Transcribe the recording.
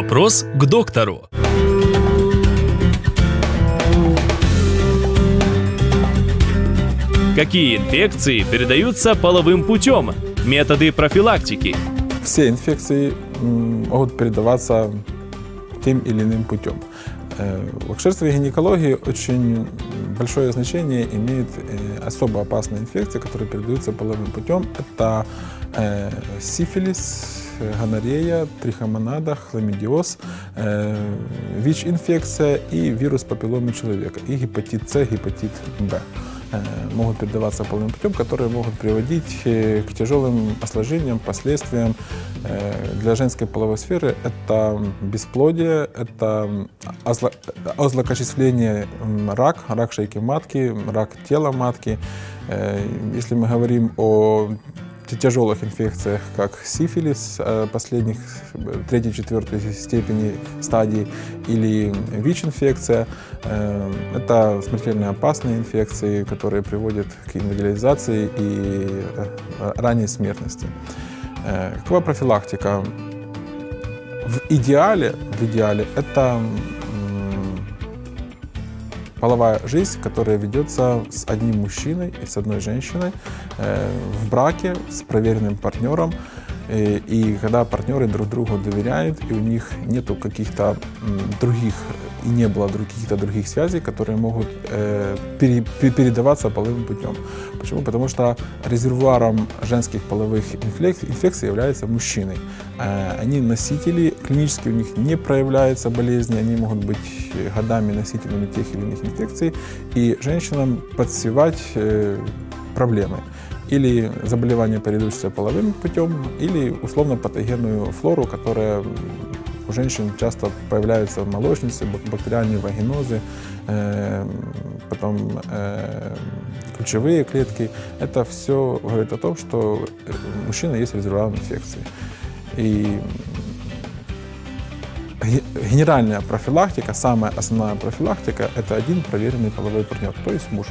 Вопрос к доктору. Какие инфекции передаются половым путем? Методы профилактики. Все инфекции могут передаваться тем или иным путем. Э, В акушерстве и гинекологии очень большое значение имеет э, особо опасные инфекции, которые передаются половым путем. Это э, сифилис, гонорея, трихомонада, хламидиоз, э, ВИЧ-инфекция и вирус папилломы человека, и гепатит С, гепатит Б э, могут передаваться половым путем, которые могут приводить э, к тяжелым осложнениям, последствиям э, для женской половой сферы. Это бесплодие, это озло- озлокочисление, рак, рак шейки матки, рак тела матки. Э, Если мы говорим о тяжелых инфекциях, как сифилис э, последних э, третьей, четвертой степени стадии или ВИЧ-инфекция. Э, Это смертельно опасные инфекции, которые приводят к инвалидизации и э, ранней смертности. Какова профилактика? В идеале, в идеале это половая жизнь, которая ведется с одним мужчиной и с одной женщиной э, в браке с проверенным партнером. И, и когда партнеры друг другу доверяют, и у них нету каких-то других, и не было каких-то других связей, которые могут э, пере- пе- передаваться половым путем. Почему? Потому что резервуаром женских половых инфекций является мужчиной. Э, Они носители, клинически у них не проявляются болезни, они могут быть годами носителями тех или иных инфекций, и женщинам подсевать э, проблемы. Или заболевания, передающиеся половым путем, или условно-патогенную флору, которая у женщин часто появляются молочницы, бак- бактериальные вагинозы, э, потом э, ключевые клетки. Это все говорит о том, что у мужчины есть резервуар инфекции. И ге- генеральная профилактика, самая основная профилактика – это один проверенный половой партнер, то есть муж.